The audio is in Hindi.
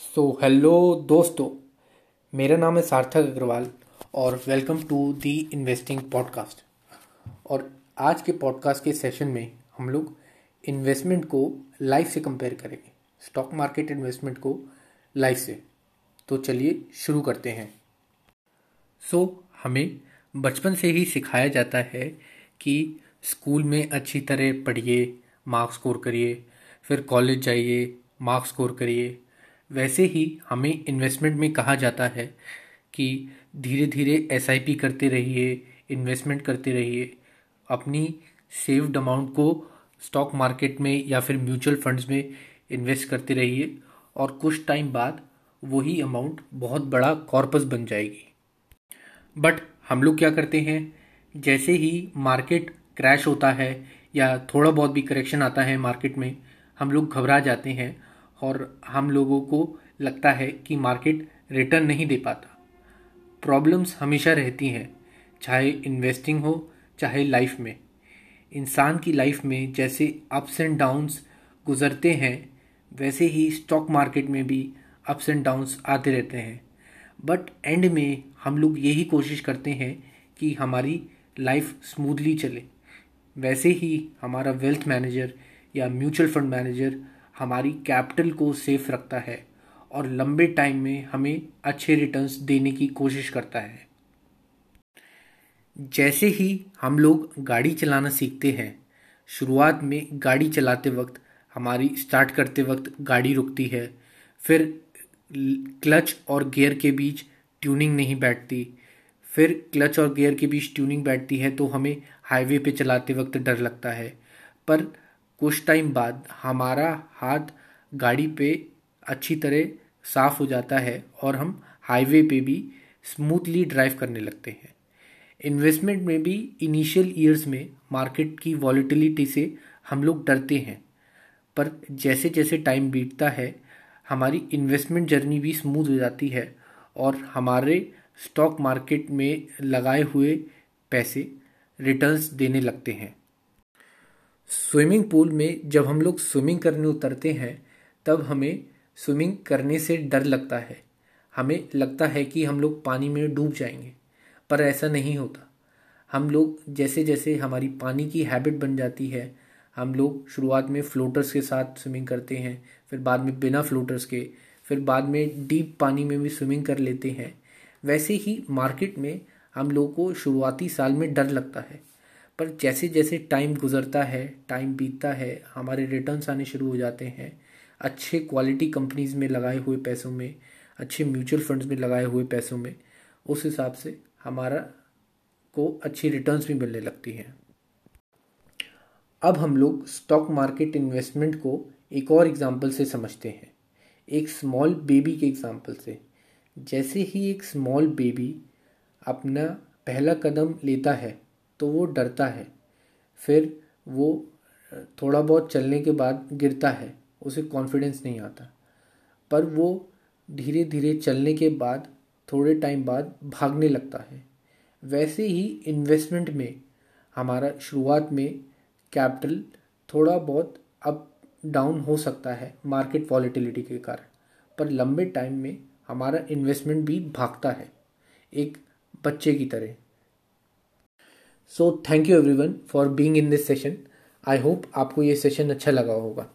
सो हेलो दोस्तों मेरा नाम है सार्थक अग्रवाल और welcome to the investing podcast और आज के पॉडकास्ट के सेशन में हम लोग इन्वेस्टमेंट को लाइफ से कंपेयर करेंगे। स्टॉक मार्केट इन्वेस्टमेंट को लाइफ से। तो चलिए शुरू करते हैं। सो so, हमें बचपन से ही सिखाया जाता है कि स्कूल में अच्छी तरह पढ़िए मार्क्स स्कोर करिए फिर कॉलेज जाइए मार्क्स स्कोर करिए। वैसे ही हमें इन्वेस्टमेंट में कहा जाता है कि धीरे धीरे एस करते रहिए इन्वेस्टमेंट करते रहिए। अपनी सेव्ड अमाउंट को स्टॉक मार्केट में या फिर म्यूचुअल फंड्स में इन्वेस्ट करते रहिए और कुछ टाइम बाद वही अमाउंट बहुत बड़ा कॉर्पस बन जाएगी। बट हम लोग क्या करते हैं? जैसे ही मार्केट क्रैश होता है या थोड़ा बहुत भी करेक्शन आता है मार्केट में, हम लोग घबरा जाते हैं और हम लोगों को लगता है कि मार्केट रिटर्न नहीं दे पाता। प्रॉब्लम्स हमेशा रहती हैं, चाहे इन्वेस्टिंग हो, चाहे लाइफ में। इंसान की लाइफ में जैसे अप्स एंड डाउन्स गुजरते हैं, वैसे ही स्टॉक मार्केट में भी अप्स एंड डाउन्स आते रहते हैं। बट एंड में हम लोग यही कोशिश करते हैं कि हमारी लाइफ स्मूथली चले। वैसे ही हमारा वेल्थ मैनेजर या म्यूचुअल फंड मैनेजर हमारी कैपिटल को सेफ़ रखता है और लंबे टाइम में हमें अच्छे रिटर्न्स देने की कोशिश करता है। जैसे ही हम लोग गाड़ी चलाना सीखते हैं, शुरुआत में गाड़ी चलाते वक्त, हमारी स्टार्ट करते वक्त गाड़ी रुकती है, फिर क्लच और गियर के बीच ट्यूनिंग नहीं बैठती। फिर क्लच और गियर के बीच ट्यूनिंग बैठती है तो हमें हाईवे पे चलाते वक्त डर लगता है। पर कुछ टाइम बाद हमारा हाथ गाड़ी पे अच्छी तरह साफ़ हो जाता है और हम हाईवे पे भी स्मूथली ड्राइव करने लगते हैं। इन्वेस्टमेंट में भी इनिशियल ईयर्स में मार्केट की वॉलीटिलिटी से हम लोग डरते हैं। पर जैसे जैसे टाइम बीतता है, हमारी इन्वेस्टमेंट जर्नी भी स्मूथ हो जाती है और हमारे स्टॉक मार्केट में लगाए हुए पैसे रिटर्न्स देने लगते हैं। स्विमिंग पूल में जब हम लोग स्विमिंग करने उतरते हैं, तब हमें स्विमिंग करने से डर लगता है। हमें लगता है कि हम लोग पानी में डूब जाएँगे, पर ऐसा नहीं होता। हम लोग जैसे जैसे हमारी पानी की हैबिट बन जाती है, हम लोग शुरुआत में फ्लोटर्स के साथ स्विमिंग करते हैं, फिर बाद में बिना फ्लोटर्स के, फिर बाद में डीप पानी में भी स्विमिंग कर लेते हैं। वैसे ही मार्केट में हम लोग को शुरुआती साल में डर लगता है। पर जैसे जैसे टाइम गुजरता है टाइम बीतता है, हमारे रिटर्न्स आने शुरू हो जाते हैं। अच्छे क्वालिटी कंपनीज़ में लगाए हुए पैसों में, अच्छे म्यूचुअल फंड्स में लगाए हुए पैसों में, उस हिसाब से हमारा को अच्छी रिटर्न्स भी मिलने लगती हैं। अब हम लोग स्टॉक मार्केट इन्वेस्टमेंट को एक और एग्ज़ाम्पल से समझते हैं। एक स्मॉल बेबी के एग्ज़ाम्पल से। जैसे ही एक स्मॉल बेबी अपना पहला कदम लेता है तो वो डरता है। फिर वो, थोड़ा बहुत चलने के बाद गिरता है, उसे कॉन्फिडेंस नहीं आता। पर वो धीरे धीरे चलने के बाद, थोड़े टाइम बाद भागने लगता है। वैसे ही इन्वेस्टमेंट में, हमारा शुरुआत में कैपिटल थोड़ा बहुत अप डाउन हो सकता है मार्केट वॉलीटिलिटी के कारण। पर लंबे टाइम में हमारा इन्वेस्टमेंट भी भागता है, एक बच्चे की तरह। So thank you everyone for being in this session I hope आपको ये सेशन अच्छा लगा होगा।